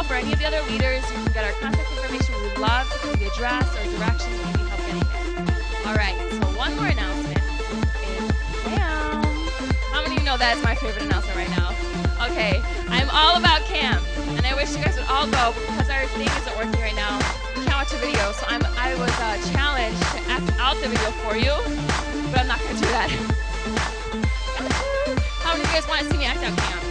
call for any of the other leaders, you can get our contact information. We'd love to give you the address or directions if you need help getting there. All right, so one more announcement is Cam. How many of you know that is my favorite announcement right now? Okay, I'm all about Cam, and I wish you guys would all go because our thing isn't working right now. We can't watch a video, so I'm, I was uh, challenged to act out the video for you, but I'm not going to do that. How many of you guys want to see me act out Cam?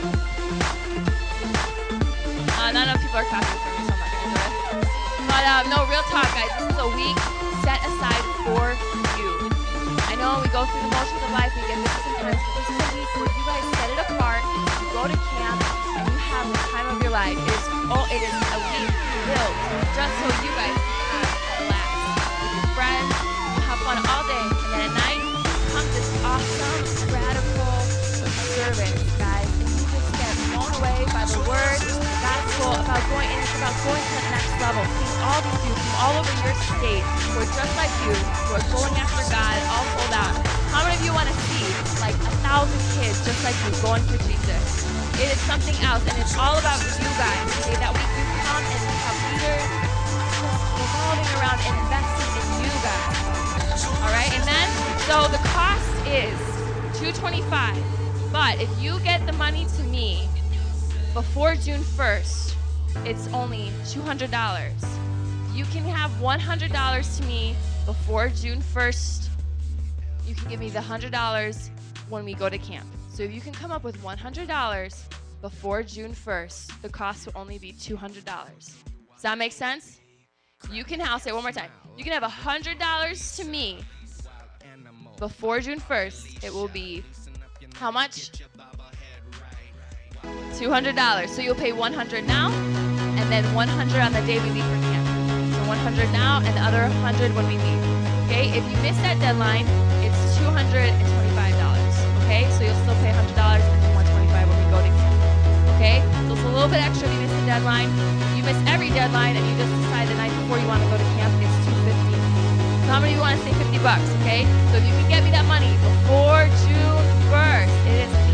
I know people are clapping for me, so I'm not gonna do it. But um, no, real talk, guys. This is a week set aside for you. I know we go through the motions of life, we get this intense, this is a week where you guys set it apart, you go to camp, and you have the time of your life. It is all. It is a week built just so you guys can relax with your friends. You have fun all day, and then at night comes this awesome, radical service, guys. And you just get blown away by the word people about going and it's about going to the next level. Please, all these you from all over your state who are just like you, who are going after God, all sold out. How many of you want to see like a thousand kids just like you going for Jesus? It is something else, and it's all about you guys. Okay, that we do come and we have leaders revolving around and investing in you guys. All right, and then so the cost is 225. But if you get the money to me before June 1st, it's only $200. You can have $100 to me before June 1st. You can give me the $100 when we go to camp. So if you can come up with $100 before June 1st, the cost will only be $200. Does that make sense? You can say it one more time. You can have $100 to me before June 1st. It will be how much? $200. So you'll pay 100 now and then 100 on the day we leave for camp. So 100 now and the other 100 when we leave. Okay? If you miss that deadline, it's $225. Okay? So you'll still pay $100 and then 125 when we go to camp. Okay? So it's a little bit extra if you miss the deadline. If you miss every deadline and you just decide the night before you want to go to camp, it's 250. So how many of you want to say 50 bucks? Okay? So if you can get me that money before June 1st, it is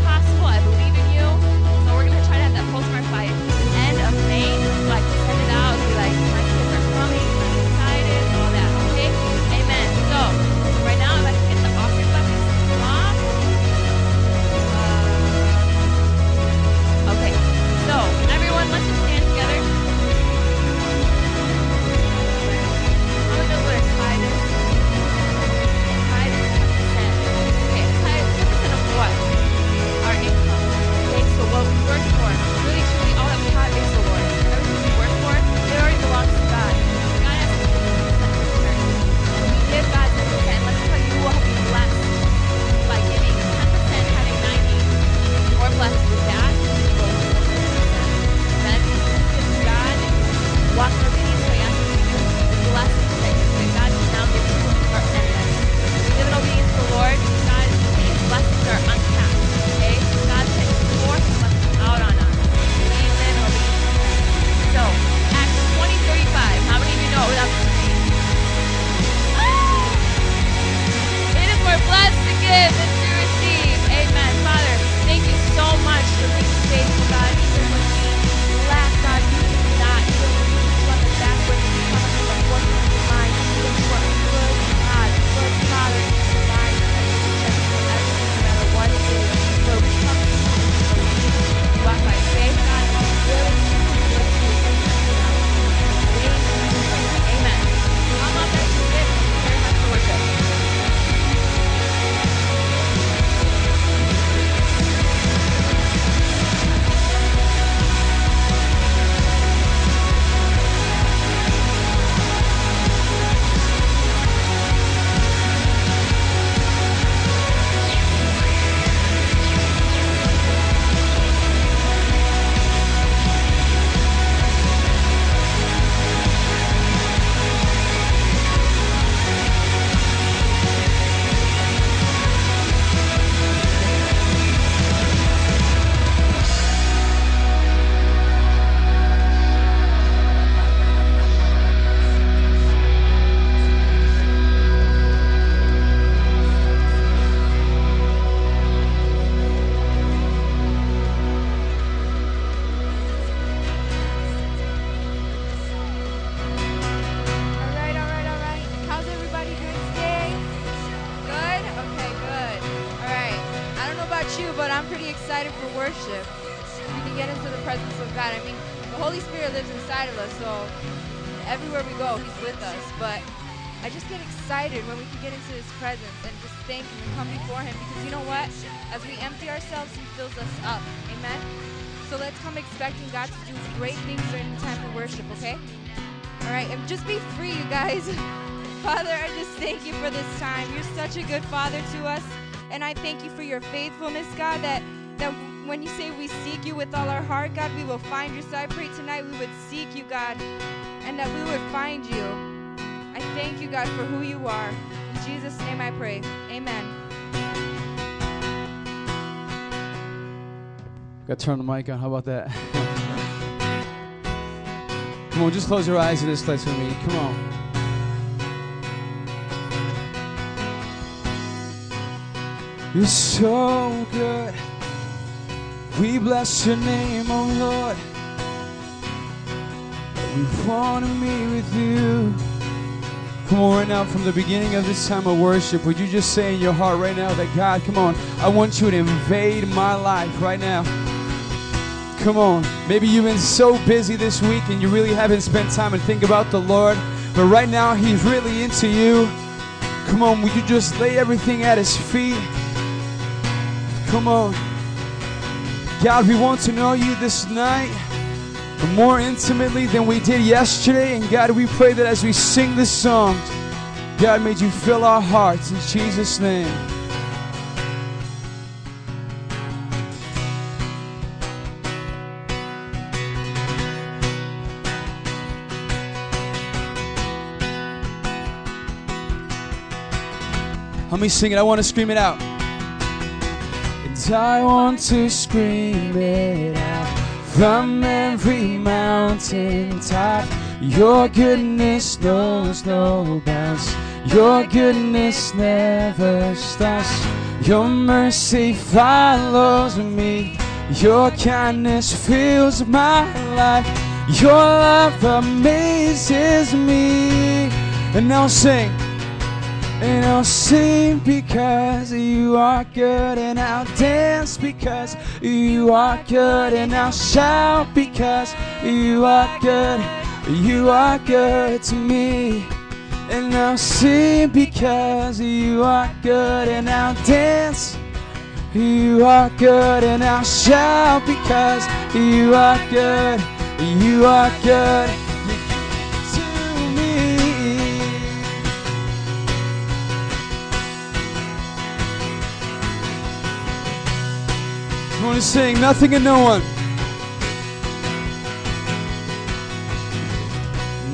guys. Father, I just thank you for this time. You're such a good father to us, and I thank you for your faithfulness, God. That that when you say we seek you with all our heart, God, we will find you. So I pray tonight we would seek you, God, and that we would find you. I thank you, God, for who you are. In Jesus' name, I pray. Amen. Got to turn the mic on. How about that? Come on, just close your eyes in this place with me. Come on. You're so good. We bless your name, oh Lord. We want to meet with you. Come on, right now, from the beginning of this time of worship, would you just say in your heart right now that God, come on, I want you to invade my life right now. Come on. Maybe you've been so busy this week and you really haven't spent time and think about the Lord, but right now He's really into you. Come on, would you just lay everything at His feet? Come on. God, we want to know you this night more intimately than we did yesterday. And God, we pray that as we sing this song, God, made you fill our hearts in Jesus' name. Let me sing it. I want to scream it out. I want to scream it out from every mountain top. Your goodness knows no bounds. Your goodness never stops. Your mercy follows me. Your kindness fills my life. Your love amazes me. And now sing. And I'll sing because you are good, and I'll dance because you are good, and I'll shout because you are good. You are good to me. And I'll sing because you are good, and I'll dance. You are good, and I'll shout because you are good. You are good. To sing nothing and no one.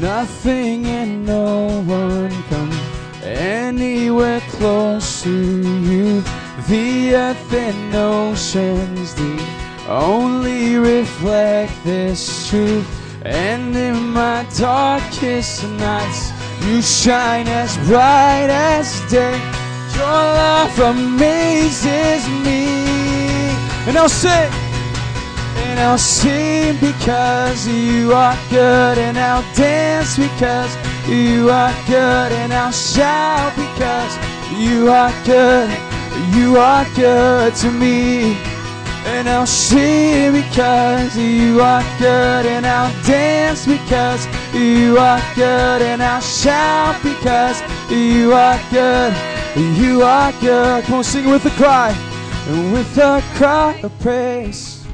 Nothing and no one come anywhere close to you. The earth and oceans, the only reflect this truth. And in my darkest nights, you shine as bright as day. Your love amazes me. And I'll sing. And I'll sing because you are good, and I'll dance because you are good, and I'll shout because you are good. You are good to me. And I'll sing because you are good, and I'll dance because you are good, and I'll shout because you are good. You are good. Come on, sing it with a cry. And with a cry of praise,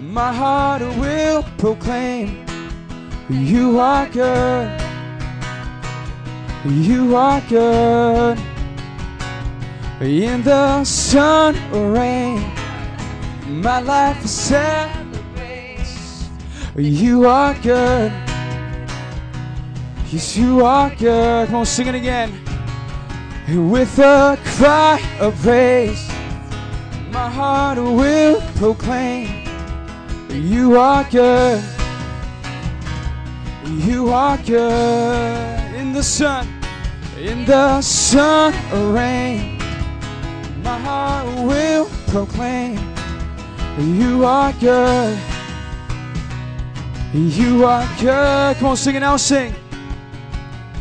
my heart will proclaim you are good. You are good. In the sun or rain, my life celebrates. You are good. Yes, you are good. Come on, sing it again. With a cry of praise, my heart will proclaim. You are good. You are good in the sun, in the sun or rain. My heart will proclaim. You are good. You are good. Come on, sing it now. Sing.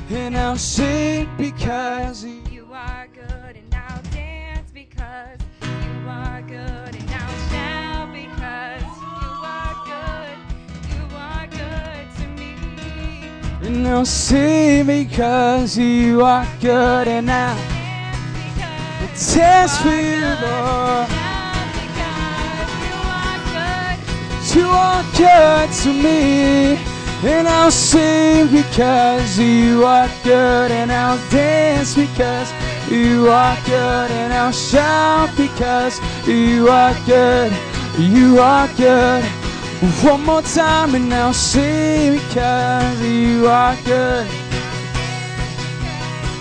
And I'll sing because me. And I'll sing because you are good. And I'll Dance for you, Lord. You are good to me. And I'll sing because you are good. And I'll dance because you are good. And I'll shout because you are good. You are good. One more time and I'll sing because you are good.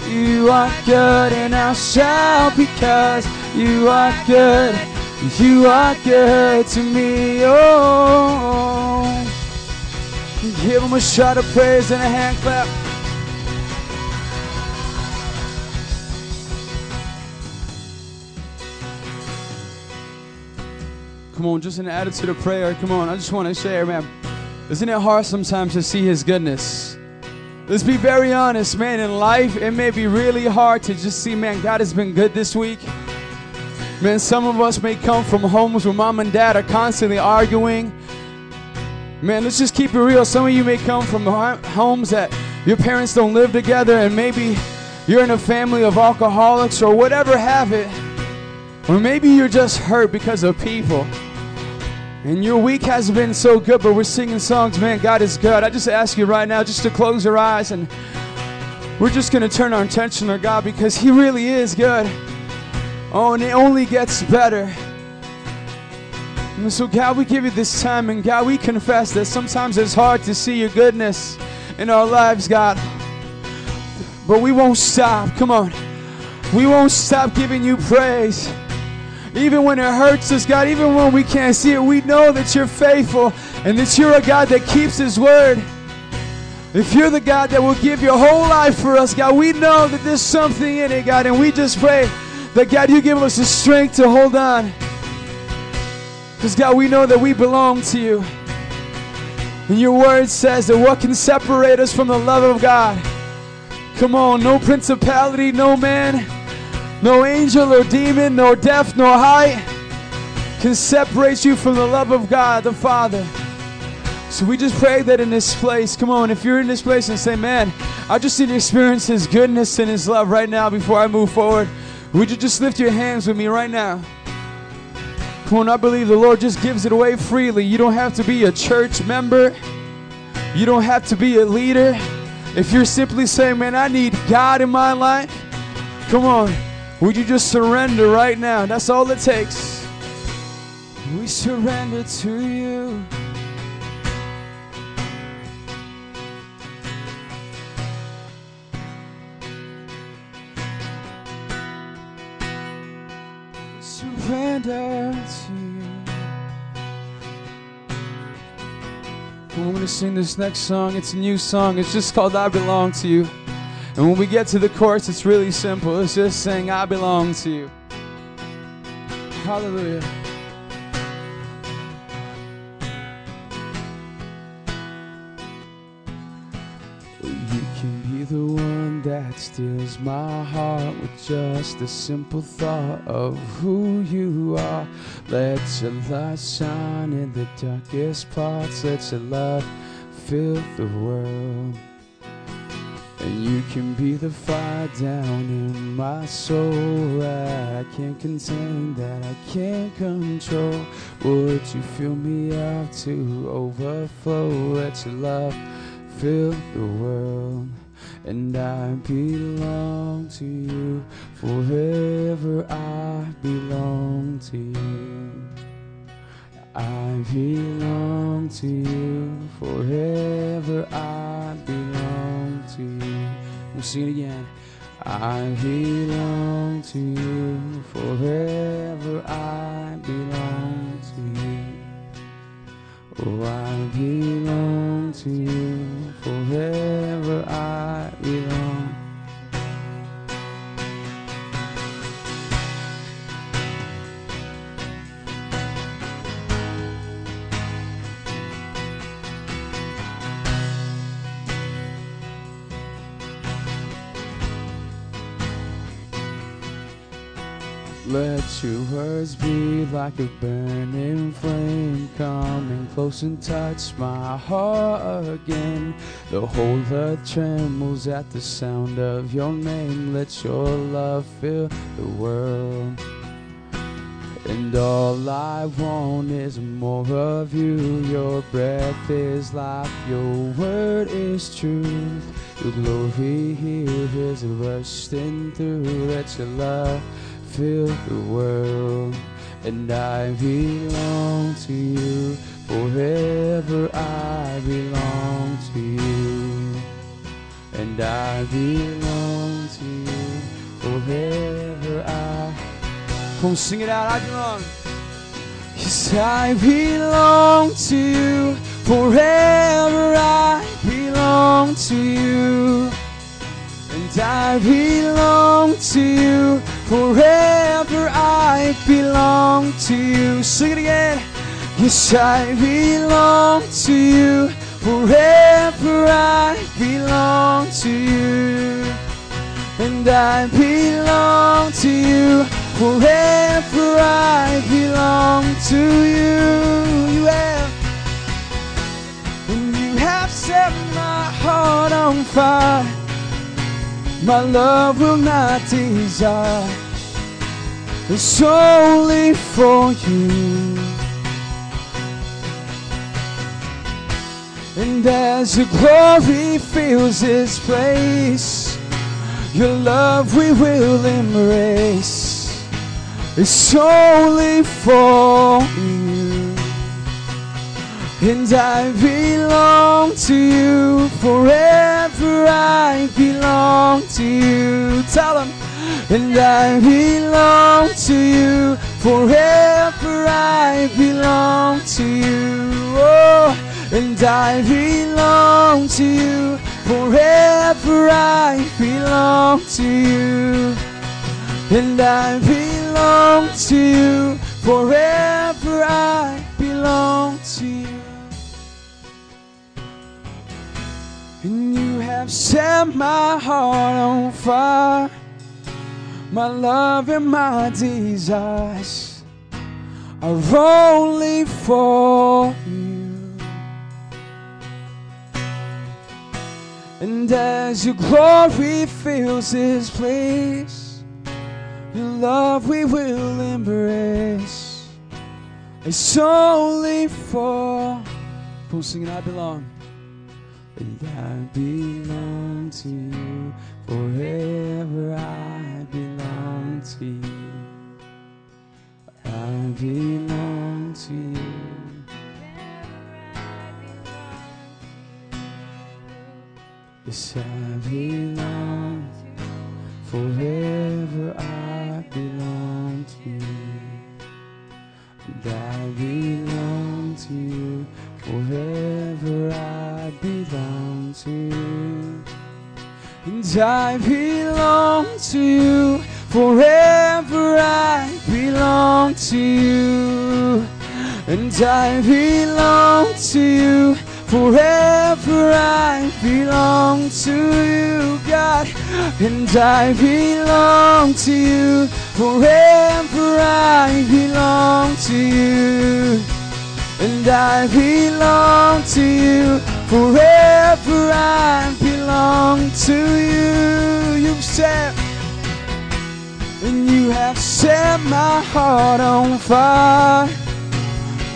You are good and I'll shout because you are good. You are good to me. Oh, give him a shot of praise and a hand clap. Come on, just an attitude of prayer. Come on, I just want to share, man. Isn't it hard sometimes to see His goodness? Let's be very honest, man. In life, it may be really hard to just see, man, God has been good this week. Man, some of us may come from homes where mom and dad are constantly arguing. Man, let's just keep it real. Some of you may come from homes that your parents don't live together, and maybe you're in a family of alcoholics or whatever have it. Or maybe you're just hurt because of people. And your week has been so good, but we're singing songs, man, God is good. I just ask you right now just to close your eyes and we're just going to turn our attention to God because He really is good. Oh, and it only gets better. And so, God, we give you this time, and God, we confess that sometimes it's hard to see your goodness in our lives, God. But we won't stop. Come on. We won't stop giving you praise. Even when it hurts us, God, even when we can't see it, we know that you're faithful and that you're a God that keeps His word. If you're the God that will give your whole life for us, God, we know that there's something in it, God, and we just pray that, God, you give us the strength to hold on. Because, God, we know that we belong to you. And your word says that what can separate us from the love of God? Come on, no principality, no man no angel or demon, nor death, nor height can separate you from the love of God the Father. So we just pray that in this place, come on, if you're in this place and say, man, I just need to experience His goodness and His love right now before I move forward, would you just lift your hands with me right now? Come on, I believe the Lord just gives it away freely. You don't have to be a church member, you don't have to be a leader. If you're simply saying, man, I need God in my life, come on. Would you just surrender right now? That's all it takes. We surrender to you. Surrender to you. We're going to sing this next song. It's a new song. It's just called I Belong to You. And when we get to the chorus, it's really simple. It's just saying, I belong to you. Hallelujah. You can be the one that steals my heart with just a simple thought of who you are. Let your light shine in the darkest parts. Let your love fill the world. And you can be the fire down in my soul I can't contain, that I can't control. Would you fill me up to overflow? Let your love fill the world. And I belong to you, forever I belong to you. I belong to you, forever I belong to you. We'll sing it again. I belong to you, forever I belong to you. Oh, I belong to you, forever I belong Let your words be like a burning flame Coming close and touch my heart again The whole earth trembles at the sound of your name Let your love fill the world and all I want is more of you. Your breath is life, your word is truth. Your glory here is bursting through. Let your love fill the world, and I belong to you. Forever I belong to you, and I belong to you. Forever I. Come sing it out. I belong. Yes, I belong to you. Forever I belong to you. And I belong to you. Forever I belong to you. Sing it again. Yes, I belong to you. Forever I belong to you. And I belong to you. Forever I belong to you. You have. And you have set my heart on fire. My love will not desire. It's only for you. And as your glory fills this place, your love we will embrace. It's only for you. And I belong to you forever. I belong to you. Tell them. And I belong to you forever. I belong to you. Oh, and I belong to you forever. I belong to you. And I belong to you forever. I belong And you have set my heart on fire. My love and my desires are only for you. And as your glory fills this place, your love we will embrace. It's only for. Full singing, I belong. And I belong to you forever. I belong to you. I belong to you. Yes, I belong. Forever I belong to you. And I belong to you. Forever And I belong to you. Forever I belong to you. And I belong to you. Forever I belong to you, God. And I belong to you. Forever I belong to you. And I belong to you. Forever I belong to you. You've set and you have set my heart on fire.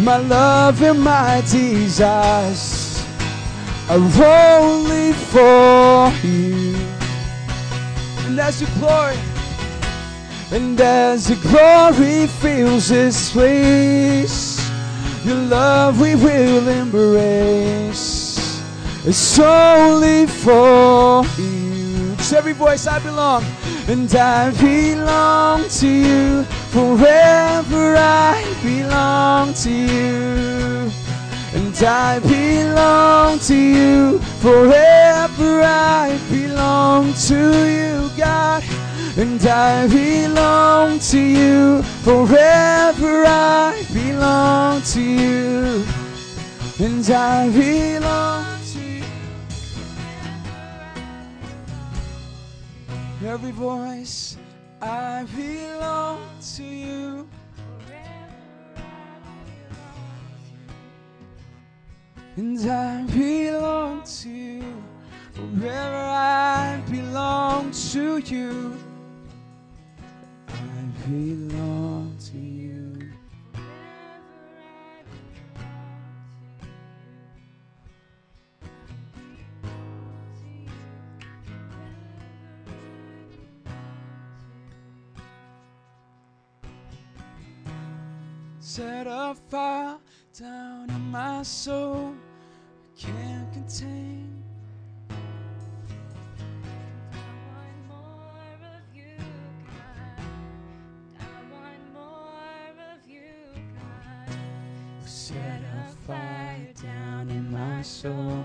My love and my desires are only for you. And as your glory, and as your glory fills this place, your love we will embrace. It's only for you. Just every voice I belong, and I belong to you. Forever I belong to you. And I belong to you. Forever I belong to you, God. And I belong to you. Forever I belong to you. And I belong Every voice, I belong to you. And I belong to you. Forever I belong to you. I belong Set a fire down in my soul. I can't contain. I want more of you, God. I want more of you, God. Set a fire down in my soul.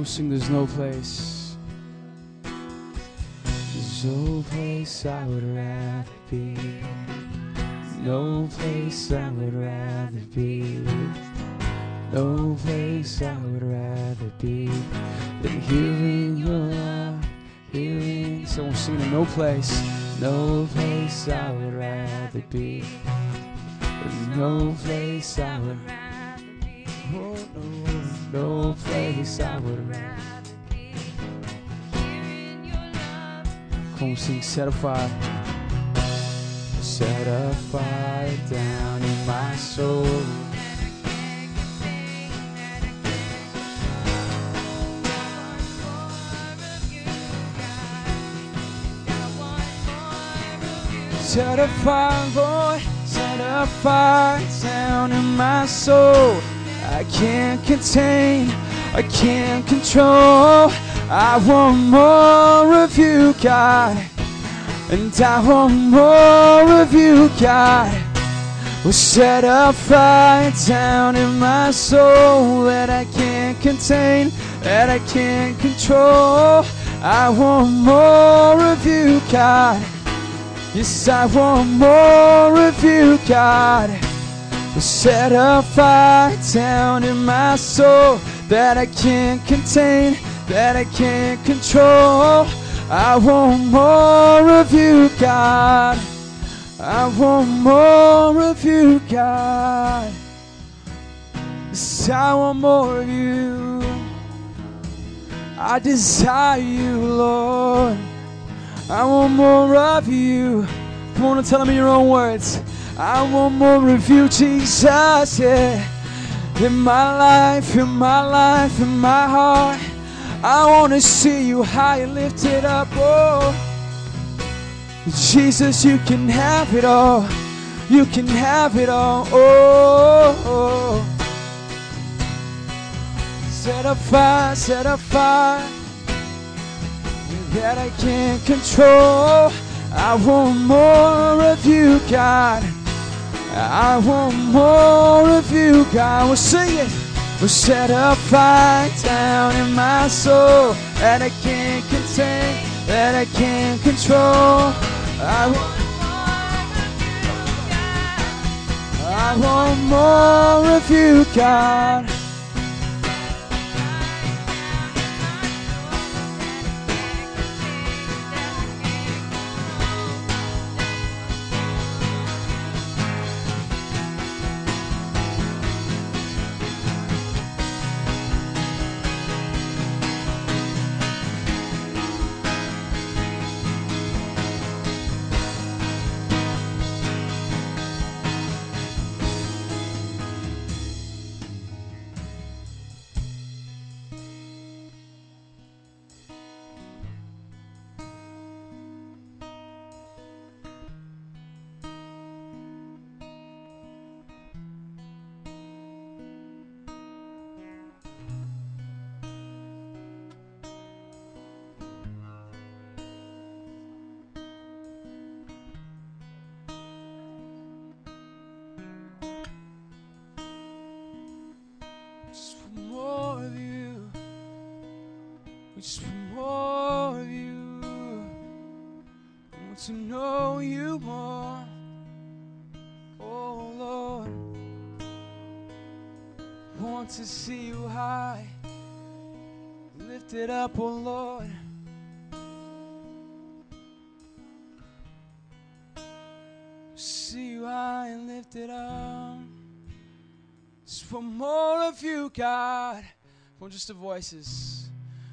Who sing there's no place. There's no place I would rather be. No place I would rather be. No place I would rather be than hearing your love. Hearing someone singing no place. No place I would rather be. There's no place I would Rather no, place I would rather be on, sing, fire. Set a fire down in my soul. Set a fire, Lord, set a fire down in my soul. I can't contain, I can't control. I want more of you, God. And I want more of you, God. Well, set a fire down in my soul that I can't contain, that I can't control. I want more of you, God. Yes, I want more of you, God. Set a fire down in my soul that I can't contain, that I can't control. I want more of you, God. I want more of you, God. Yes, I want more of you. I desire you, Lord. I want more of you. Come on and tell in your own words. I want more of you, Jesus, yeah. In my life, in my life, in my heart. I want to see you high and lifted up, oh. Jesus, you can have it all. You can have it all, oh. Set a fire, set a fire that I can't control. I want more of you, God. I want more of you, God. We'll sing it. We'll set a fire down in my soul that I can't contain, that I can't control. I want, more of you, God. I want more of you, God. Lifted up, oh Lord. See you high and lifted up. Just for more of you, God. On, just the voices.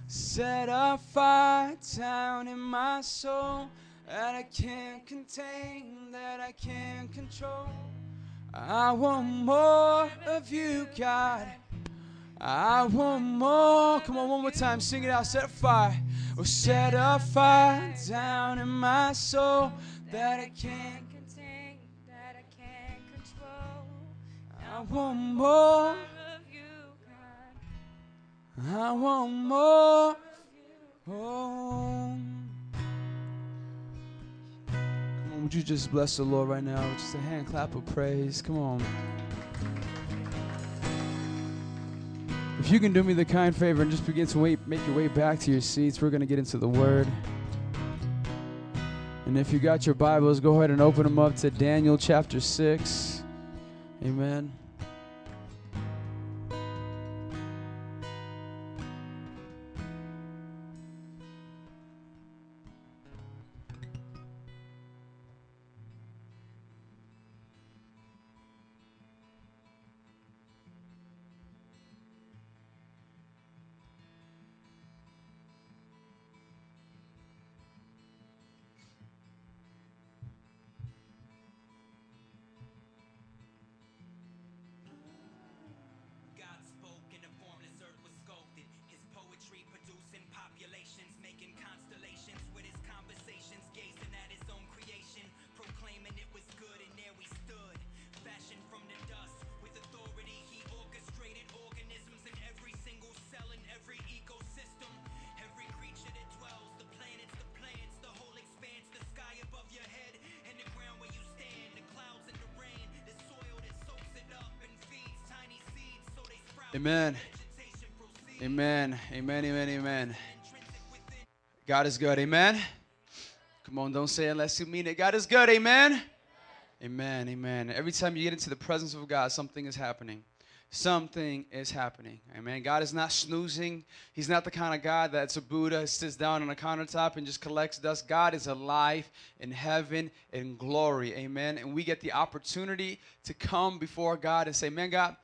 Set a fire down in my soul that I can't contain, that I can't control. I want more of you, God. I want more. Come on, one more time. Sing it out. Set a fire. Oh, set a fire down in my soul that I can't. contain, that I can't control. I want more. of you, God. I want more. Oh. Come on, would you just bless the Lord right now? Just a hand clap of praise. Come on. If you can do me the kind favor and just begin to wait, make your way back to your seats, we're going to get into the Word. And if you got your Bibles, go ahead and open them up to Daniel chapter 6. Amen. Amen. Amen. Amen. Amen. Amen. God is good. Amen. Come on, don't say unless you mean it. God is good. Amen. Amen. Amen. Every time you get into the presence of God, something is happening. Something is happening. Amen. God is not snoozing. He's not the kind of God that's a Buddha, sits down on a countertop and just collects dust. God is alive in heaven in glory. Amen. And we get the opportunity to come before God and say, Man, God,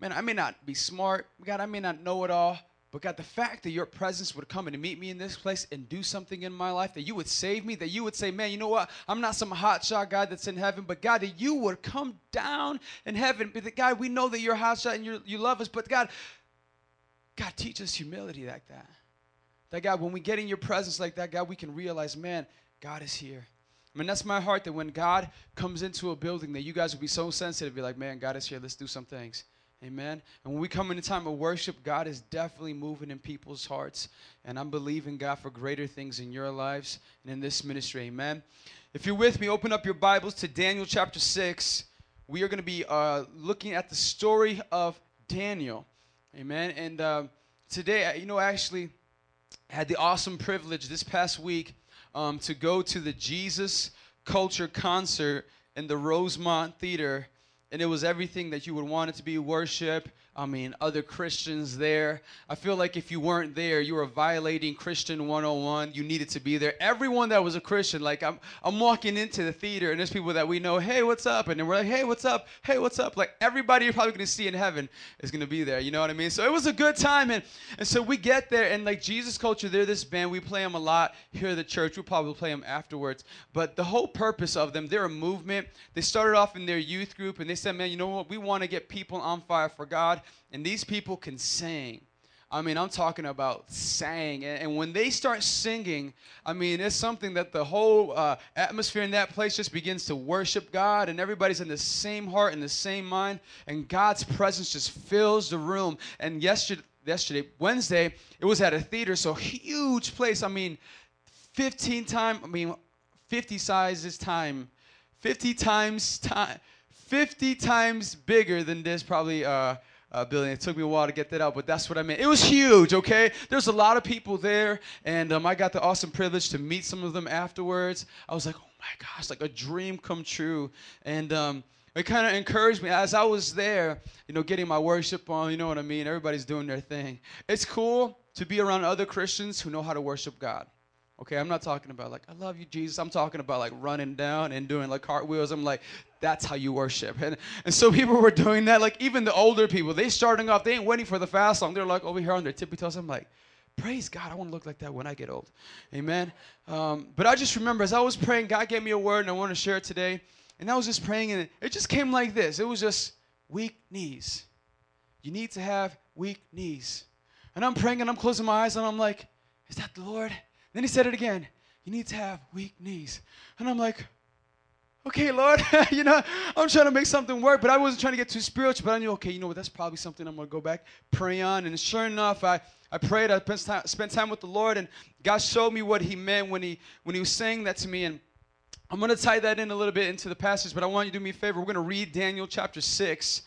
man, I may not be smart. God, I may not know it all. But God, the fact that your presence would come and meet me in this place and do something in my life, that you would save me, that you would say, man, you know what? I'm not some hotshot God that's in heaven, but God, that you would come down in heaven. But that, God, we know that you're hotshot and you you love us, but God, God, teach us humility like that. That God, when we get in your presence like that, God, we can realize, man, God is here. I mean, that's my heart that when God comes into a building, that you guys will be so sensitive, be like, man, God is here. Let's do some things. Amen. And when we come in a time of worship, God is definitely moving in people's hearts. And I'm believing God for greater things in your lives and in this ministry. Amen. If you're with me, open up your Bibles to Daniel chapter 6. We are going to be uh, looking at the story of Daniel. Amen. And uh, today, uh, you know, actually, had the awesome privilege this past week um, to go to the Jesus Culture concert in the Rosemont Theater. And it was everything that you would want it to be worship. I mean, other Christians there. I feel like if you weren't there, you were violating Christian 101. You needed to be there. Everyone that was a Christian, like I'm, I'm walking into the theater and there's people that we know, hey, what's up? And then we're like, hey, what's up? Hey, what's up? Like everybody you're probably gonna see in heaven is gonna be there. You know what I mean? So it was a good time. And, and so we get there and like Jesus Culture, they're this band. We play them a lot here at the church. We'll probably play them afterwards. But the whole purpose of them, they're a movement. They started off in their youth group and they said, man, you know what? We want to get people on fire for God. And these people can sing. I mean, I'm talking about sang. And, when they start singing, I mean, it's something that the whole uh, atmosphere in that place just begins to worship God, and everybody's in the same heart and the same mind, and God's presence just fills the room. And yesterday, yesterday, Wednesday, it was at a theater, so huge place. I mean, 15 time, I mean, 50 sizes time, 50 times time, 50 times bigger than this probably uh, uh, building. It took me a while to get that out, but that's what I meant. It was huge, okay? There's a lot of people there, and um, I got the awesome privilege to meet some of them afterwards. I was like, oh my gosh, like a dream come true. And um, it kind of encouraged me as I was there, you know, getting my worship on, you know what I mean? Everybody's doing their thing. It's cool to be around other Christians who know how to worship God. Okay, I'm not talking about like, I love you, Jesus. I'm talking about like running down and doing like cartwheels. I'm like, that's how you worship. And, and so people were doing that. Like, even the older people, they starting off, they ain't waiting for the fast song. They're like over here on their tippy toes. I'm like, praise God. I want to look like that when I get old. Amen. Um, but I just remember as I was praying, God gave me a word and I want to share it today. And I was just praying and it just came like this it was just weak knees. You need to have weak knees. And I'm praying and I'm closing my eyes and I'm like, is that the Lord? Then he said it again. You need to have weak knees. And I'm like, okay, Lord, you know, I'm trying to make something work, but I wasn't trying to get too spiritual. But I knew, okay, you know what, that's probably something I'm going to go back, pray on. And sure enough, I, I prayed, I spent time, spent time with the Lord, and God showed me what He meant when He, when he was saying that to me. And I'm going to tie that in a little bit into the passage, but I want you to do me a favor. We're going to read Daniel chapter 6.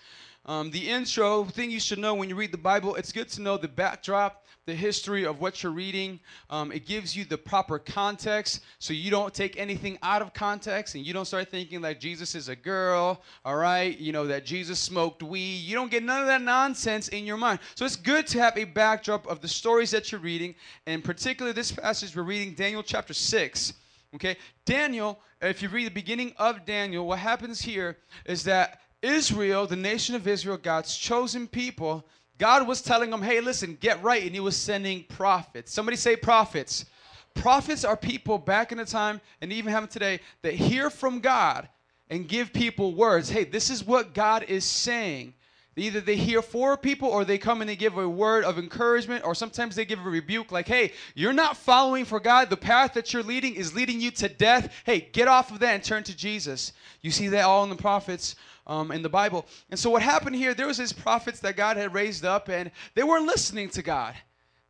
Um, the intro thing you should know when you read the Bible, it's good to know the backdrop, the history of what you're reading. Um, it gives you the proper context so you don't take anything out of context and you don't start thinking that Jesus is a girl, all right? You know, that Jesus smoked weed. You don't get none of that nonsense in your mind. So it's good to have a backdrop of the stories that you're reading. And particularly this passage, we're reading Daniel chapter 6. Okay? Daniel, if you read the beginning of Daniel, what happens here is that Israel, the nation of Israel, God's chosen people, God was telling them, hey, listen, get right. And he was sending prophets. Somebody say prophets. Prophets are people back in the time, and even have today, that hear from God and give people words. Hey, this is what God is saying. Either they hear for people or they come and they give a word of encouragement, or sometimes they give a rebuke like, hey, you're not following for God. The path that you're leading is leading you to death. Hey, get off of that and turn to Jesus. You see that all in the prophets um, in the Bible. And so what happened here, there was these prophets that God had raised up, and they weren't listening to God.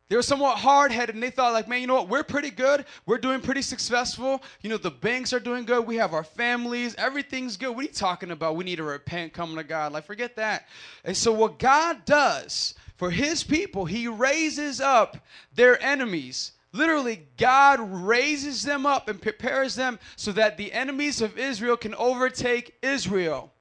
They were somewhat hard headed and they thought, like, man, you know what? We're pretty good. We're doing pretty successful. You know, the banks are doing good. We have our families. Everything's good. What are you talking about? We need to repent, come to God. Like, forget that. And so, what God does for his people, he raises up their enemies. Literally, God raises them up and prepares them so that the enemies of Israel can overtake Israel.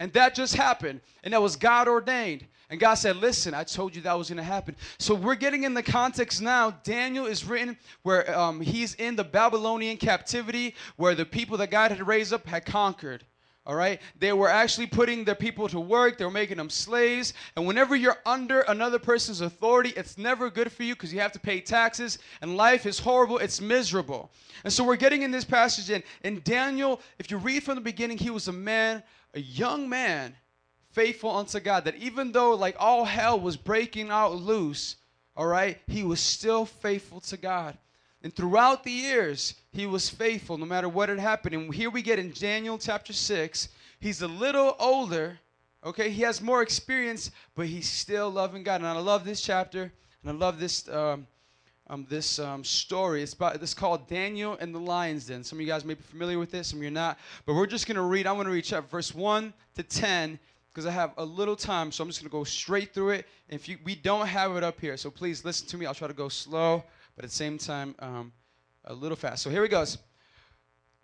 And that just happened. And that was God ordained. And God said, Listen, I told you that was going to happen. So we're getting in the context now. Daniel is written where um, he's in the Babylonian captivity, where the people that God had raised up had conquered. All right? They were actually putting their people to work. They were making them slaves. And whenever you're under another person's authority, it's never good for you because you have to pay taxes. And life is horrible. It's miserable. And so we're getting in this passage. And, and Daniel, if you read from the beginning, he was a man, a young man faithful unto God. That even though like all hell was breaking out loose, all right, he was still faithful to God. And throughout the years, he was faithful no matter what had happened. And here we get in Daniel chapter 6, he's a little older, okay? He has more experience, but he's still loving God. And I love this chapter, and I love this. Um, um, this um, story. It's about it's called Daniel and the Lion's Den. Some of you guys may be familiar with this, some of you are not. But we're just gonna read. I'm gonna read chapter verse one to ten, because I have a little time, so I'm just going to go straight through it. If you, we don't have it up here, so please listen to me. I'll try to go slow, but at the same time, um, a little fast. So here it goes.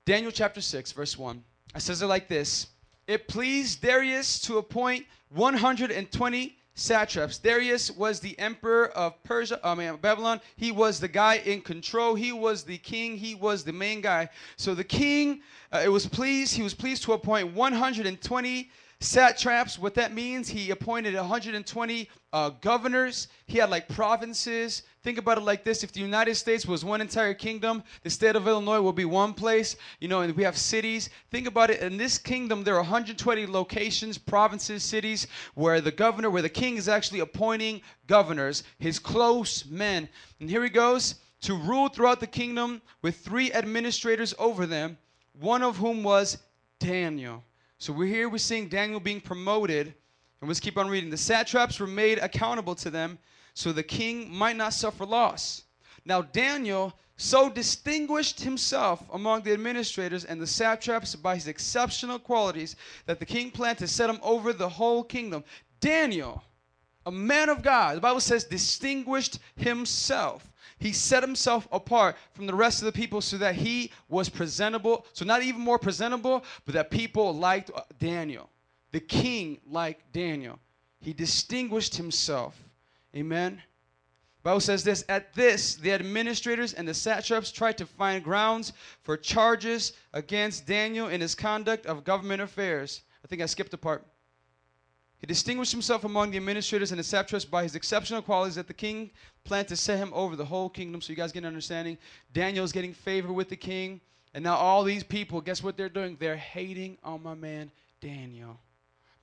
Daniel chapter 6, verse 1. It says it like this It pleased Darius to appoint 120 satraps. Darius was the emperor of Persia, I mean Babylon. He was the guy in control. He was the king. He was the main guy. So the king, uh, it was pleased. He was pleased to appoint 120 satraps what that means he appointed 120 uh, governors. He had like provinces. Think about it like this. If the united states was one entire kingdom the state of illinois will be one place you know and we have cities. Think about it. In this kingdom there are 120 locations provinces cities where the governor where the king is actually appointing governors his close men. And here he goes to rule throughout the kingdom with three administrators over them one of whom was daniel so we're here, we're seeing Daniel being promoted. And let's keep on reading. The satraps were made accountable to them so the king might not suffer loss. Now, Daniel so distinguished himself among the administrators and the satraps by his exceptional qualities that the king planned to set him over the whole kingdom. Daniel, a man of God, the Bible says, distinguished himself he set himself apart from the rest of the people so that he was presentable. So, not even more presentable, but that people liked uh, Daniel. The king liked Daniel. He distinguished himself. Amen. Bible says this At this, the administrators and the satraps tried to find grounds for charges against Daniel in his conduct of government affairs. I think I skipped a part. He distinguished himself among the administrators and the satraps by his exceptional qualities that the king planned to set him over the whole kingdom. So you guys get an understanding. Daniel's getting favor with the king. And now all these people, guess what they're doing? They're hating on my man Daniel.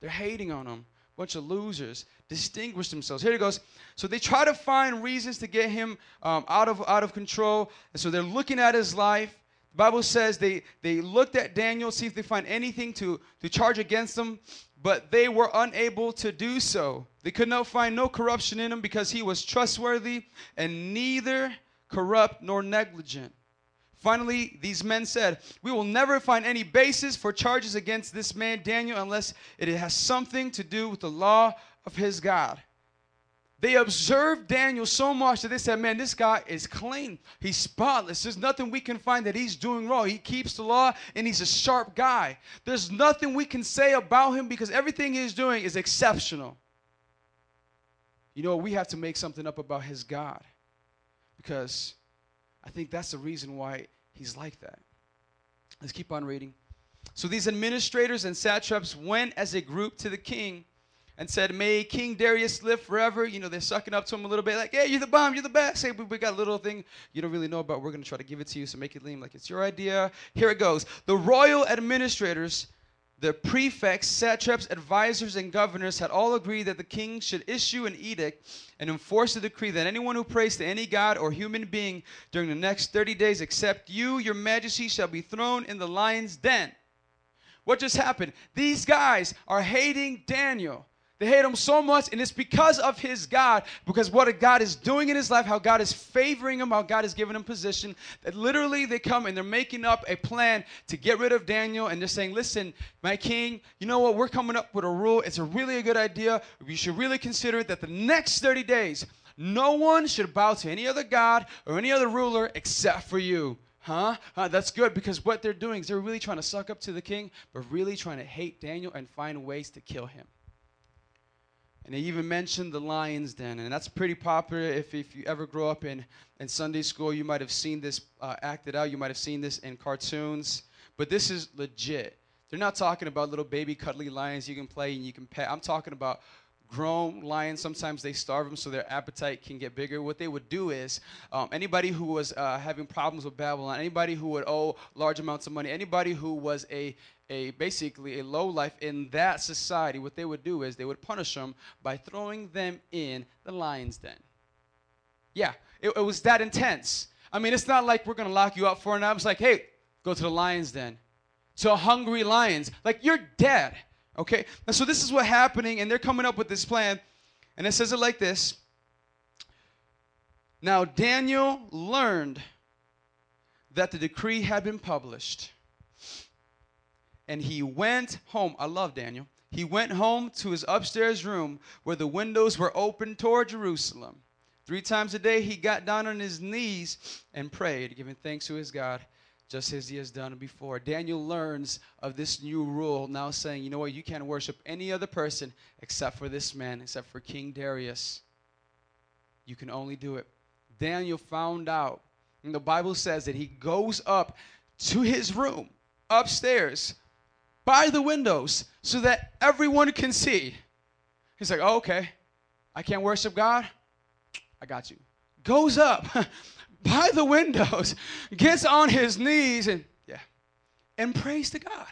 They're hating on him. bunch of losers, distinguished themselves. Here it goes. So they try to find reasons to get him um, out of out of control, and so they're looking at his life. The Bible says they they looked at Daniel, see if they find anything to to charge against him, but they were unable to do so. They could not find no corruption in him because he was trustworthy and neither corrupt nor negligent. Finally, these men said, We will never find any basis for charges against this man, Daniel, unless it has something to do with the law of his God. They observed Daniel so much that they said, Man, this guy is clean. He's spotless. There's nothing we can find that he's doing wrong. He keeps the law and he's a sharp guy. There's nothing we can say about him because everything he's doing is exceptional. You know, we have to make something up about his God because I think that's the reason why he's like that. Let's keep on reading. So these administrators and satraps went as a group to the king and said, May King Darius live forever. You know, they're sucking up to him a little bit, like, hey, you're the bomb, you're the best. Hey, we got a little thing you don't really know about. We're going to try to give it to you, so make it seem like it's your idea. Here it goes. The royal administrators, the prefects, satraps, advisors, and governors had all agreed that the king should issue an edict and enforce a decree that anyone who prays to any god or human being during the next 30 days, except you, your majesty, shall be thrown in the lion's den. What just happened? These guys are hating Daniel. They hate him so much, and it's because of his God, because what God is doing in his life, how God is favoring him, how God is giving him position, that literally they come and they're making up a plan to get rid of Daniel, and they're saying, Listen, my king, you know what? We're coming up with a rule. It's a really a good idea. You should really consider it that the next 30 days, no one should bow to any other God or any other ruler except for you. Huh? Uh, that's good because what they're doing is they're really trying to suck up to the king, but really trying to hate Daniel and find ways to kill him. And they even mentioned the lion's den, and that's pretty popular. If, if you ever grow up in, in Sunday school, you might have seen this uh, acted out. You might have seen this in cartoons. But this is legit. They're not talking about little baby cuddly lions you can play and you can pet. I'm talking about grown lions. Sometimes they starve them so their appetite can get bigger. What they would do is um, anybody who was uh, having problems with Babylon, anybody who would owe large amounts of money, anybody who was a a basically a low life in that society, what they would do is they would punish them by throwing them in the lion's den. Yeah, it, it was that intense. I mean, it's not like we're gonna lock you up for an hour. It's like, hey, go to the lion's den. To hungry lions. Like you're dead. Okay? And so this is what's happening, and they're coming up with this plan. And it says it like this. Now Daniel learned that the decree had been published and he went home. I love Daniel. He went home to his upstairs room where the windows were open toward Jerusalem. Three times a day, he got down on his knees and prayed, giving thanks to his God, just as he has done before. Daniel learns of this new rule, now saying, you know what, you can't worship any other person except for this man, except for King Darius. You can only do it. Daniel found out, and the Bible says that he goes up to his room upstairs by the windows so that everyone can see. He's like, oh, okay, I can't worship God. I got you. Goes up by the windows, gets on his knees, and yeah, and prays to God.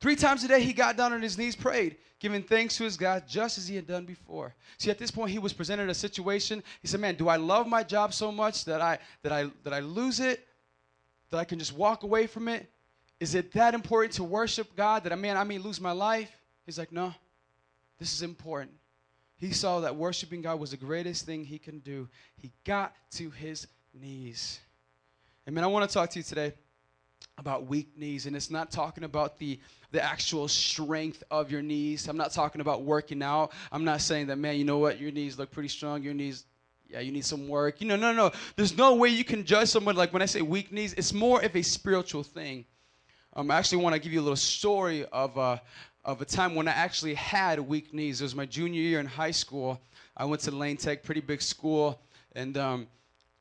Three times a day, he got down on his knees, prayed, giving thanks to his God just as he had done before. See, at this point, he was presented a situation. He said, "Man, do I love my job so much that I that I that I lose it, that I can just walk away from it? Is it that important to worship God that I man I may lose my life? He's like, no, this is important. He saw that worshiping God was the greatest thing he can do. He got to his knees. I mean, I want to talk to you today about weak knees, and it's not talking about the the actual strength of your knees. I'm not talking about working out. I'm not saying that, man, you know what, your knees look pretty strong. Your knees, yeah, you need some work. You know, no, no. There's no way you can judge someone like when I say weak knees. It's more of a spiritual thing. Um, I actually want to give you a little story of, uh, of a time when I actually had weak knees. It was my junior year in high school. I went to Lane Tech, pretty big school, and um,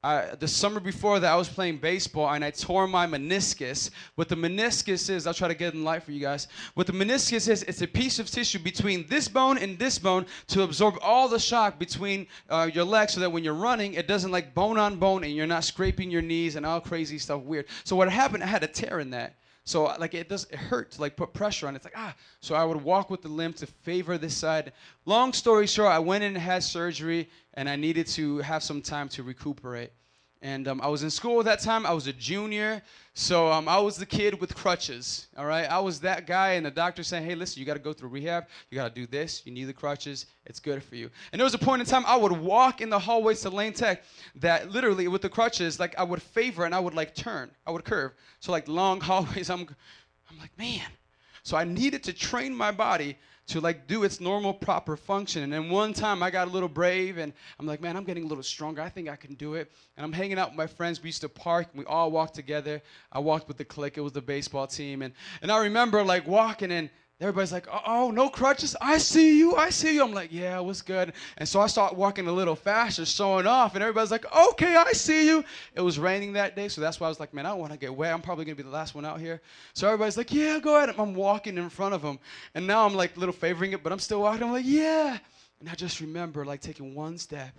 I, the summer before that, I was playing baseball and I tore my meniscus. What the meniscus is, I'll try to get in light for you guys. What the meniscus is, it's a piece of tissue between this bone and this bone to absorb all the shock between uh, your legs so that when you're running, it doesn't like bone on bone and you're not scraping your knees and all crazy stuff weird. So what happened, I had a tear in that. So like it does it hurt to like put pressure on it. It's like ah. So I would walk with the limp to favor this side. Long story short, I went in and had surgery, and I needed to have some time to recuperate. And um, I was in school at that time. I was a junior, so um, I was the kid with crutches. All right, I was that guy, and the doctor saying, "Hey, listen, you got to go through rehab. You got to do this. You need the crutches. It's good for you." And there was a point in time I would walk in the hallways to Lane Tech that literally with the crutches, like I would favor and I would like turn, I would curve. So like long hallways, I'm, I'm like, man. So I needed to train my body to like do its normal proper function. And then one time I got a little brave and I'm like, man, I'm getting a little stronger. I think I can do it. And I'm hanging out with my friends. We used to park and we all walked together. I walked with the clique. It was the baseball team. And and I remember like walking and Everybody's like, oh, no crutches. I see you. I see you. I'm like, yeah, what's good? And so I start walking a little faster, showing off. And everybody's like, okay, I see you. It was raining that day. So that's why I was like, man, I don't want to get wet. I'm probably going to be the last one out here. So everybody's like, yeah, go ahead. I'm walking in front of them. And now I'm like little favoring it, but I'm still walking. I'm like, yeah. And I just remember like taking one step.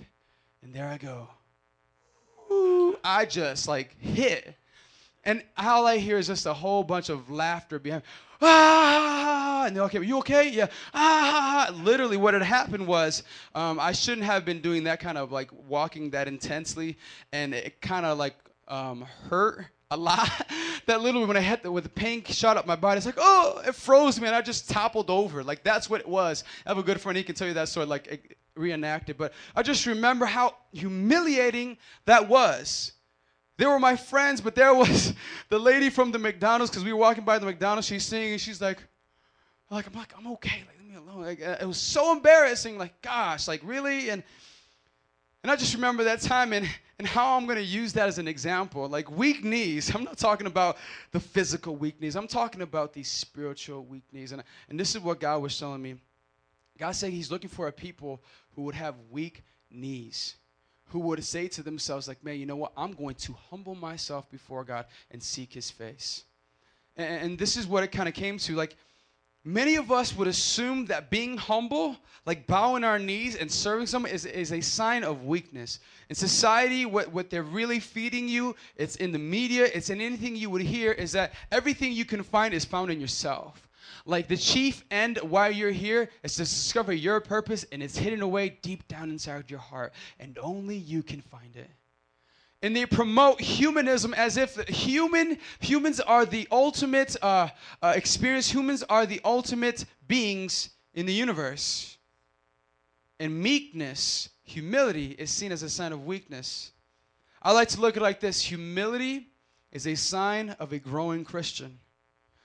And there I go. Ooh, I just like hit. And all I hear is just a whole bunch of laughter behind ah, and they're okay, you okay? Yeah, ah. Literally, what had happened was um, I shouldn't have been doing that kind of like walking that intensely, and it kind of like um, hurt a lot. that literally, when I hit the, with the pain shot up my body, it's like, oh, it froze me, and I just toppled over. Like that's what it was. I have a good friend; he can tell you that story, like reenacted. But I just remember how humiliating that was. They were my friends, but there was the lady from the McDonald's because we were walking by the McDonald's. She's singing, and she's like, like I'm like I'm okay, like leave me alone. Like, uh, it was so embarrassing. Like gosh, like really, and and I just remember that time and and how I'm gonna use that as an example. Like weak knees. I'm not talking about the physical weak knees. I'm talking about these spiritual weak knees. And and this is what God was telling me. God said He's looking for a people who would have weak knees who would say to themselves, like, man, you know what? I'm going to humble myself before God and seek his face. And, and this is what it kind of came to. Like, many of us would assume that being humble, like bowing our knees and serving someone, is, is a sign of weakness. In society, what, what they're really feeding you, it's in the media, it's in anything you would hear, is that everything you can find is found in yourself. Like the chief end why you're here is to discover your purpose and it's hidden away deep down inside your heart and only you can find it. And they promote humanism as if human humans are the ultimate uh, uh, experience. Humans are the ultimate beings in the universe. And meekness, humility, is seen as a sign of weakness. I like to look at it like this: humility is a sign of a growing Christian.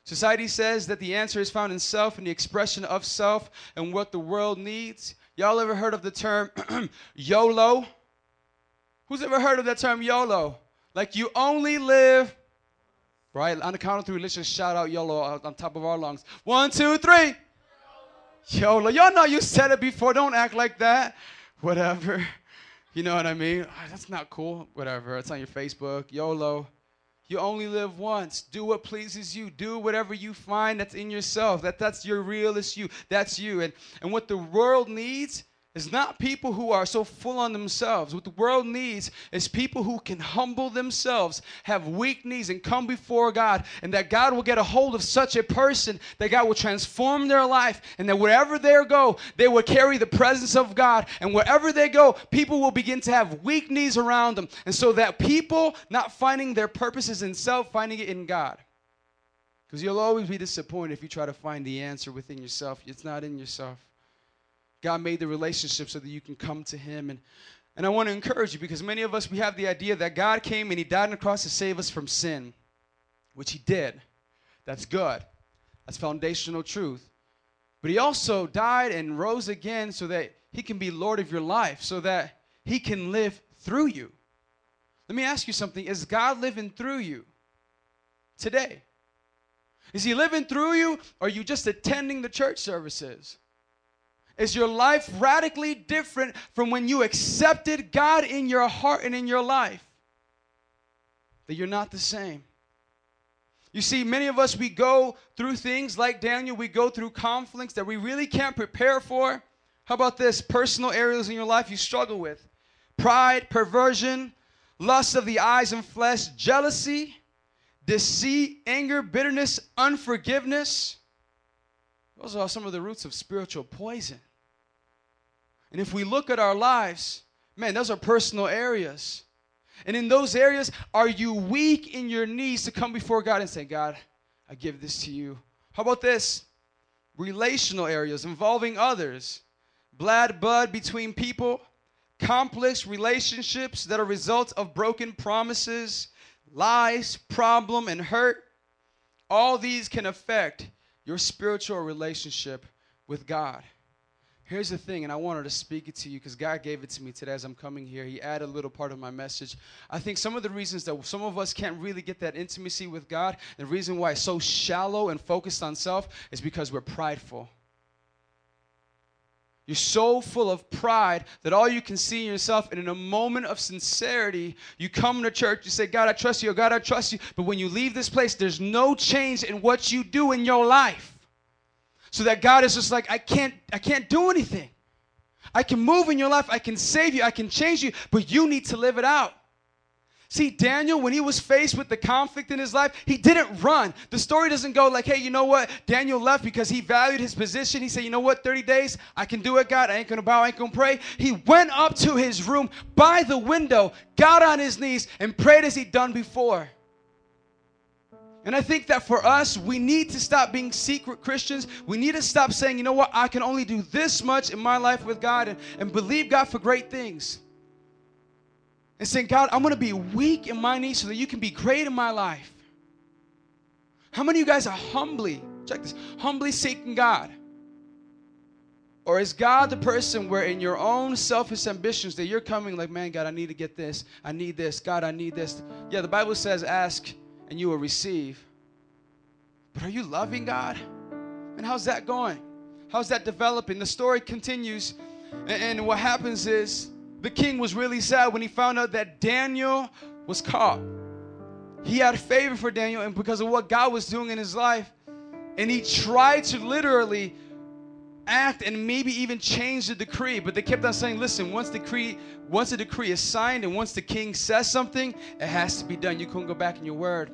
Society says that the answer is found in self and the expression of self and what the world needs. Y'all ever heard of the term YOLO? Who's ever heard of that term YOLO? Like you only live, right? On the count of three, let's just shout out YOLO on top of our lungs. One, two, three. YOLO. Y'all know you said it before. Don't act like that. Whatever. You know what I mean? That's not cool. Whatever. It's on your Facebook. YOLO. You only live once. Do what pleases you. Do whatever you find that's in yourself. That that's your realest you. That's you. And and what the world needs is not people who are so full on themselves. What the world needs is people who can humble themselves, have weak knees, and come before God, and that God will get a hold of such a person that God will transform their life, and that wherever they go, they will carry the presence of God, and wherever they go, people will begin to have weak knees around them, and so that people not finding their purposes in self, finding it in God. Because you'll always be disappointed if you try to find the answer within yourself. It's not in yourself. God made the relationship so that you can come to Him. And, and I want to encourage you because many of us, we have the idea that God came and He died on the cross to save us from sin, which He did. That's good, that's foundational truth. But He also died and rose again so that He can be Lord of your life, so that He can live through you. Let me ask you something Is God living through you today? Is He living through you, or are you just attending the church services? Is your life radically different from when you accepted God in your heart and in your life? That you're not the same. You see, many of us, we go through things like Daniel, we go through conflicts that we really can't prepare for. How about this? Personal areas in your life you struggle with pride, perversion, lust of the eyes and flesh, jealousy, deceit, anger, bitterness, unforgiveness. Those are some of the roots of spiritual poison. And if we look at our lives, man, those are personal areas. And in those areas, are you weak in your knees to come before God and say, God, I give this to you? How about this? Relational areas involving others, blood, bud between people, complex relationships that are results of broken promises, lies, problem, and hurt. All these can affect your spiritual relationship with God. Here's the thing, and I wanted to speak it to you because God gave it to me today as I'm coming here. He added a little part of my message. I think some of the reasons that some of us can't really get that intimacy with God, the reason why it's so shallow and focused on self, is because we're prideful. You're so full of pride that all you can see in yourself, and in a moment of sincerity, you come to church, you say, God, I trust you, or God, I trust you. But when you leave this place, there's no change in what you do in your life so that God is just like, I can't, I can't do anything. I can move in your life, I can save you, I can change you, but you need to live it out. See, Daniel, when he was faced with the conflict in his life, he didn't run. The story doesn't go like, hey, you know what? Daniel left because he valued his position. He said, you know what? 30 days, I can do it, God. I ain't gonna bow, I ain't gonna pray. He went up to his room by the window, got on his knees, and prayed as he'd done before. And I think that for us, we need to stop being secret Christians. We need to stop saying, you know what, I can only do this much in my life with God and, and believe God for great things. And saying, God, I'm going to be weak in my knees so that you can be great in my life. How many of you guys are humbly, check this, humbly seeking God? Or is God the person where in your own selfish ambitions that you're coming like, man, God, I need to get this. I need this. God, I need this. Yeah, the Bible says, ask and you will receive. But are you loving God? And how's that going? How's that developing? The story continues, and, what happens is the king was really sad when he found out that Daniel was caught. He had favor for Daniel, and because of what God was doing in his life, and he tried to literally act and maybe even change the decree but they kept on saying listen once the decree once the decree is signed and once the king says something it has to be done you couldn't go back in your word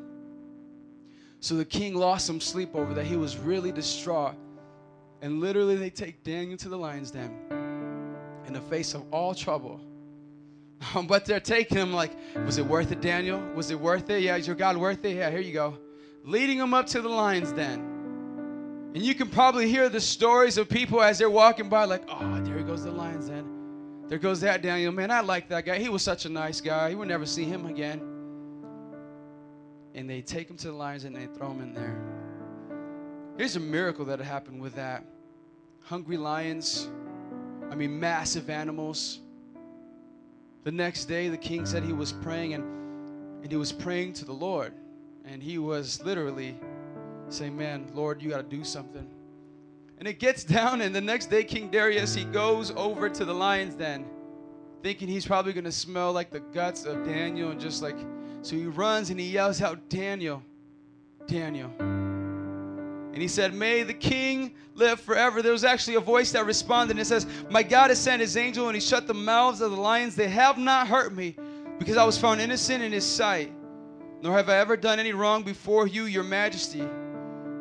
so the king lost some sleep over that. He was really distraught. And literally, they take Daniel to the lion's den in the face of all trouble. but they're taking him like, was it worth it, Daniel? Was it worth it? Yeah, is your God worth it? Yeah, here you go. Leading him up to the lion's den. And you can probably hear the stories of people as they're walking by, like, oh, there goes the lion's den. There goes that Daniel. Man, I like that guy. He was such a nice guy. You would never see him again and they take him to the lions and they throw him in there. Here's a miracle that happened with that. Hungry lions, I mean, massive animals. The next day, the king said he was praying and, and he was praying to the Lord. And he was literally saying, Man, Lord, you got to do something. And it gets down, and the next day, King Darius, he goes over to the lion's den, thinking he's probably going to smell like the guts of Daniel and just like so he runs and he yells out, Daniel, Daniel. And he said, May the king live forever. There was actually a voice that responded and it says, My God has sent his angel and he shut the mouths of the lions. They have not hurt me because I was found innocent in his sight. Nor have I ever done any wrong before you, your majesty.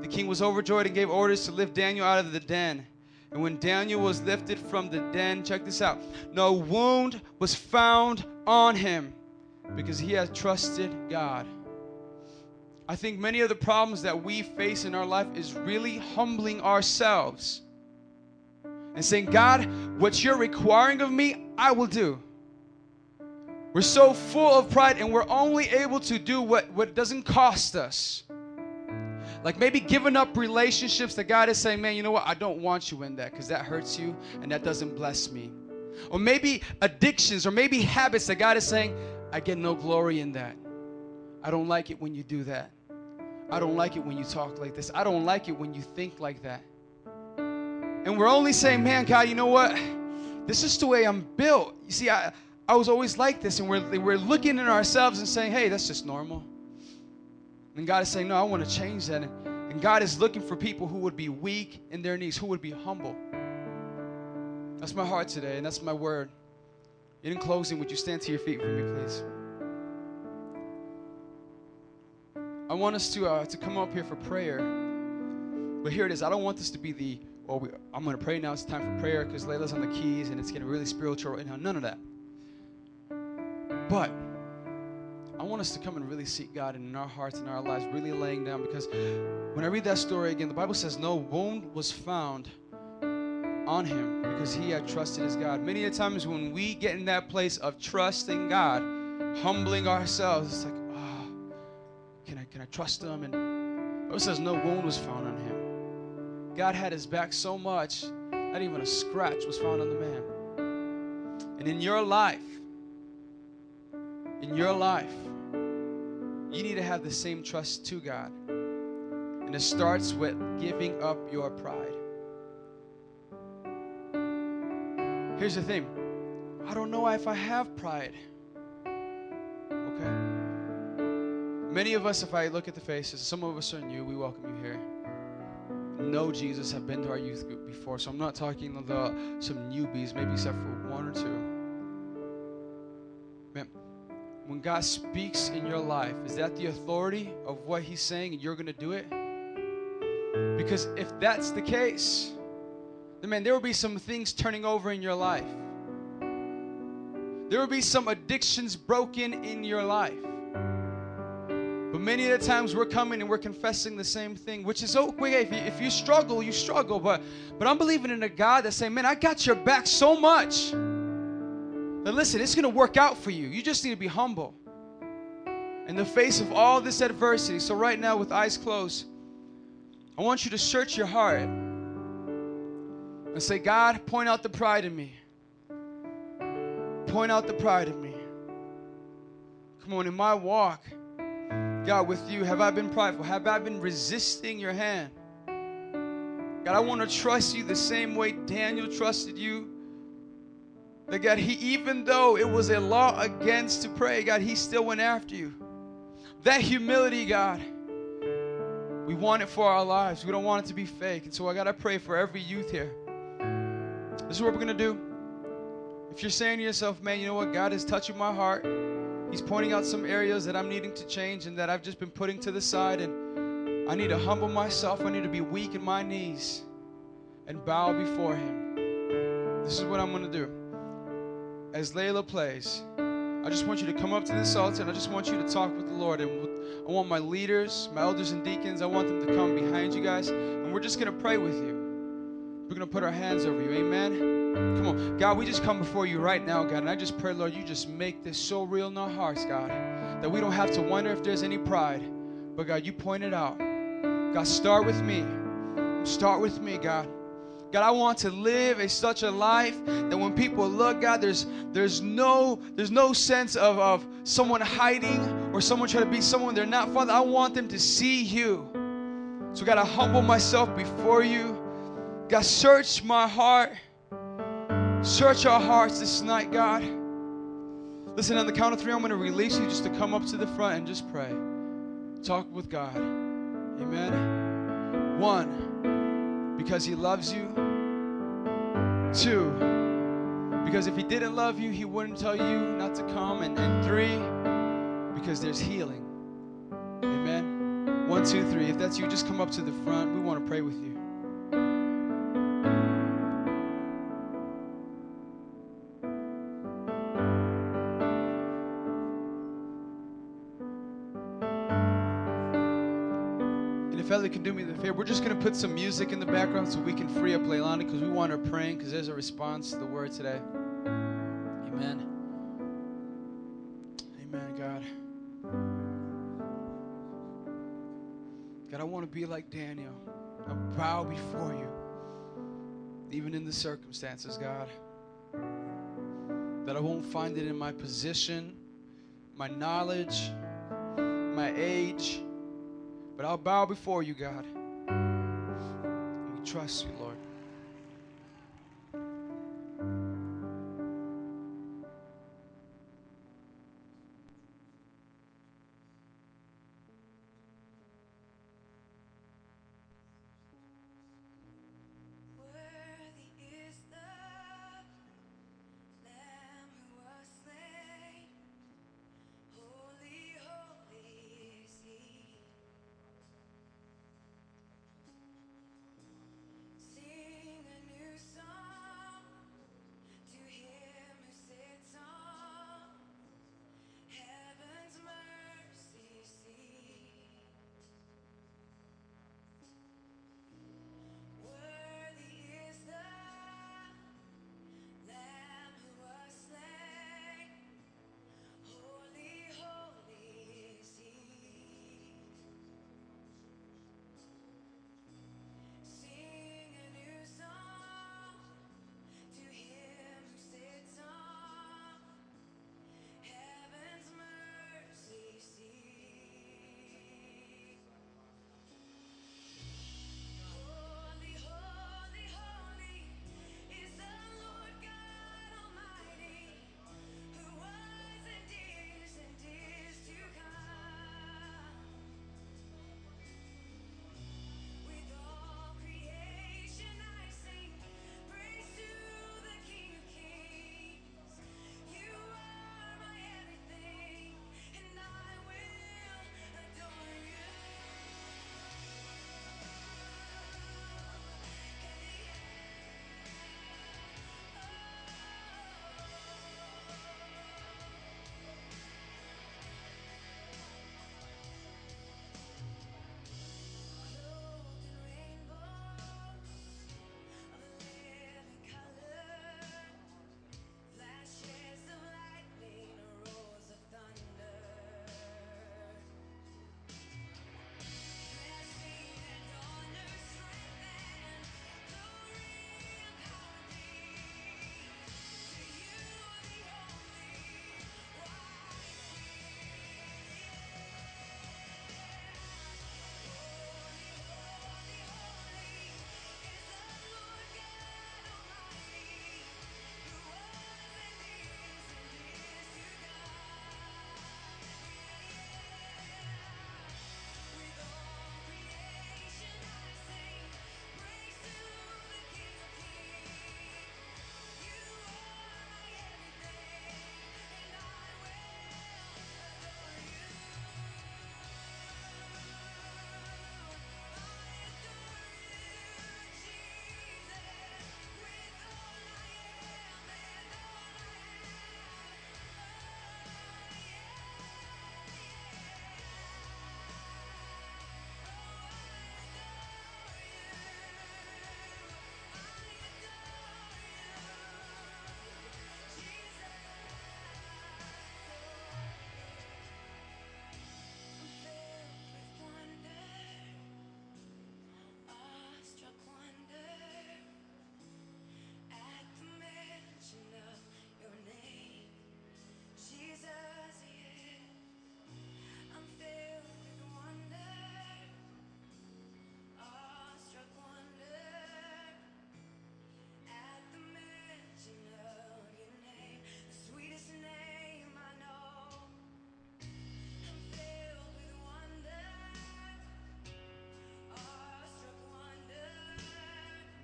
The king was overjoyed and gave orders to lift Daniel out of the den. And when Daniel was lifted from the den, check this out no wound was found on him because he had trusted God. I think many of the problems that we face in our life is really humbling ourselves and saying, God, what you're requiring of me, I will do. We're so full of pride and we're only able to do what, what doesn't cost us. Like maybe giving up relationships that God is saying, man, you know what? I don't want you in that because that hurts you and that doesn't bless me. Or maybe addictions or maybe habits that God is saying, I get no glory in that. I don't like it when you do that. I don't like it when you talk like this. I don't like it when you think like that. And we're only saying, man, God, you know what? This is the way I'm built. You see, I, I was always like this, and we're, we're looking at ourselves and saying, hey, that's just normal. And God is saying, no, I want to change that. And, and God is looking for people who would be weak in their knees, who would be humble. That's my heart today, and that's my word. In closing, would you stand to your feet for me, please? I want us to uh, to come up here for prayer. But here it is. I don't want this to be the well. We, I'm going to pray now. It's time for prayer because Layla's on the keys and it's getting really spiritual right now. None of that. But I want us to come and really seek God in our hearts and our lives, really laying down. Because when I read that story again, the Bible says no wound was found on him because he had trusted his God. Many a times when we get in that place of trusting God, humbling ourselves, it's like, oh, I trust him? And Bible says no wound was found on him. God had his back so much, not even a scratch was found on the man. And in your life, in your life, you need to have the same trust to God. And it starts with giving up your pride. Here's the thing I don't know if I have pride. Okay? Many of us, if I look at the faces, some of us are new, we welcome you here. Know Jesus, have been to our youth group before, so I'm not talking about some newbies, maybe except for one or two. Man, when God speaks in your life, is that the authority of what He's saying and you're going to do it? Because if that's the case, then man, there will be some things turning over in your life. There will be some addictions broken in your life. But many of the times we're coming and we're confessing the same thing, which is okay. If you, if you struggle, you struggle. But, but I'm believing in a God that's saying, man, I got your back so much that listen, it's going to work out for you. You just need to be humble in the face of all this adversity. So, right now, with eyes closed, I want you to search your heart and say, God, point out the pride in me. Point out the pride in me. Come on, in my walk, God, with you, have I been prideful? Have I been resisting your hand? God, I want to trust you the same way Daniel trusted you. That God, he even though it was a law against to pray, God, he still went after you. That humility, God, we want it for our lives. We don't want it to be fake. And so I gotta pray for every youth here. This is what we're gonna do. If you're saying to yourself, man, you know what, God is touching my heart. He's pointing out some areas that I'm needing to change and that I've just been putting to the side, and I need to humble myself. I need to be weak in my knees and bow before Him. This is what I'm gonna do as Layla plays, I just want you to come up to this altar and I just want you to talk with the Lord. And I want my leaders, my elders and deacons, I want them to come behind you guys. And we're just going to pray with you. We're going to put our hands over you. Amen. Come on. God, we just come before you right now, God. And I just pray, Lord, you just make this so real in our hearts, God, that we don't have to wonder if there's any pride. But God, you point it out. God, start with me. Start with me, God. God, I want to live a, such a life that when people look, God, there's there's no there's no sense of, of someone hiding or someone trying to be someone they're not. Father, I want them to see you. So God, I humble myself before you. God, search my heart. Search our hearts this night, God. Listen, on the count of three, I'm going to release you just to come up to the front and just pray. Talk with God. Amen. One, because He loves you. Two, because if He didn't love you, He wouldn't tell you not to come. And, and three, because there's healing. Amen. One, two, three. If that's you, just come up to the front. We want to pray with you. Ellie can do me the favor, we're just going to put some music in the background so we can free up Leilani because we want her praying because there's a response to the word today. Amen. Amen, God. God, I want to be like Daniel. I bow before you, even in the circumstances, God. That I won't find it in my position, my knowledge, my age, but I'll bow before you, God. We trust you, Lord.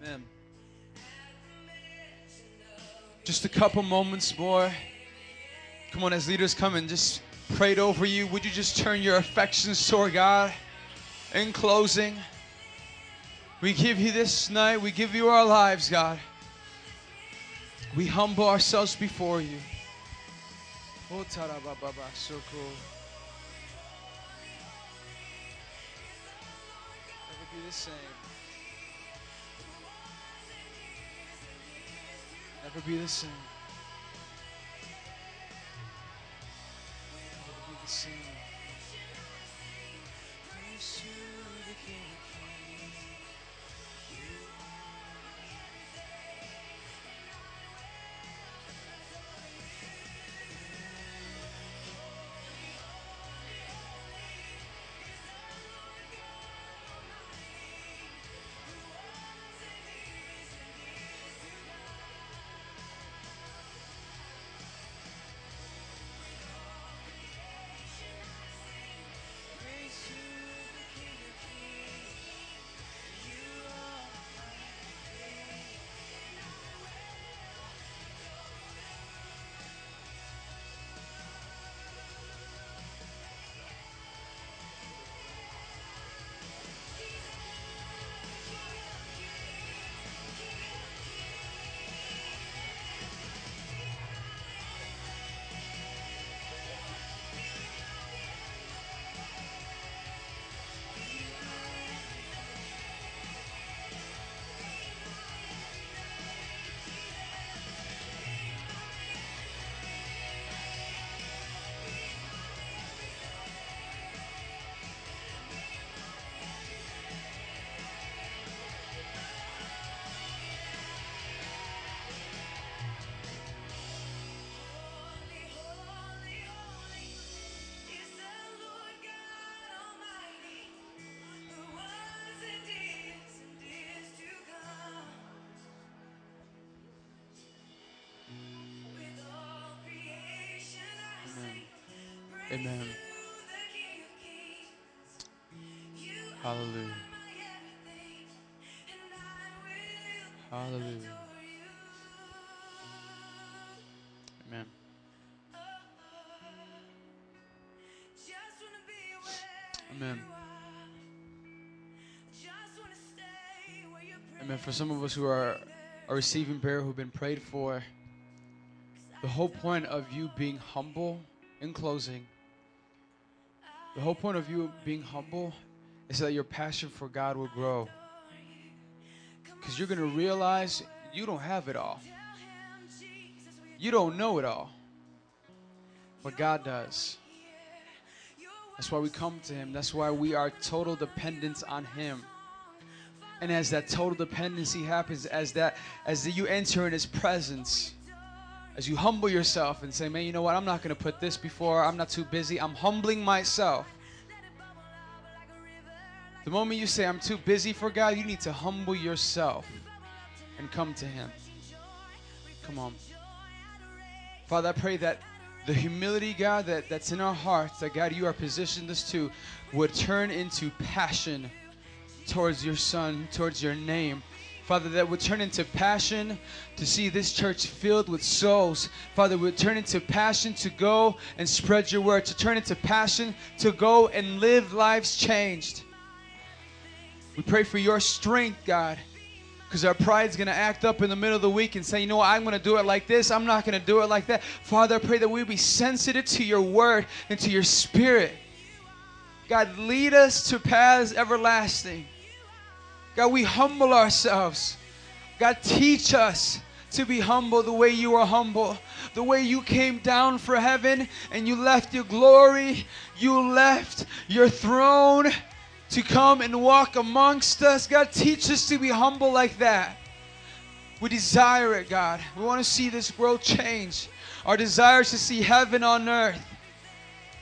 Amen. Just a couple moments more. Come on, as leaders come and just prayed over you, would you just turn your affections toward God? In closing, we give you this night, we give you our lives, God. We humble ourselves before you. Oh, so cool. The same. Never be the same. Never be the same. Amen. Hallelujah. Hallelujah. Amen. Amen. Amen. For some of us who are, are receiving prayer, who've been prayed for, the whole point of you being humble, in closing, the whole point of you being humble is that your passion for God will grow. Because you're going to realize you don't have it all. You don't know it all. But God does. That's why we come to Him. That's why we are total dependence on Him. And as that total dependency happens, as that as you enter in His presence, as you humble yourself and say, "Man, you know what? I'm not going to put this before. I'm not too busy. I'm humbling myself." The moment you say, "I'm too busy for God," you need to humble yourself and come to Him. Come on. Father, I pray that the humility, God, that, that's in our hearts, that God, you are positioned us to, would turn into passion towards your Son, towards your name. Father, that would turn into passion to see this church filled with souls. Father, would turn into passion to go and spread your word, to turn into passion to go and live lives changed. We pray for your strength, God. Because our pride's going to act up in the middle of the week and say, you know what, I'm going to do it like this. I'm not going to do it like that. Father, I pray that we be sensitive to your word and to your spirit. God, lead us to paths everlasting. God, we humble ourselves. God, teach us to be humble the way you are humble. The way you came down for heaven and you left your glory, you left your throne to come and walk amongst us. God, teach us to be humble like that. We desire it, God. We want to see this world change. Our desire is to see heaven on earth.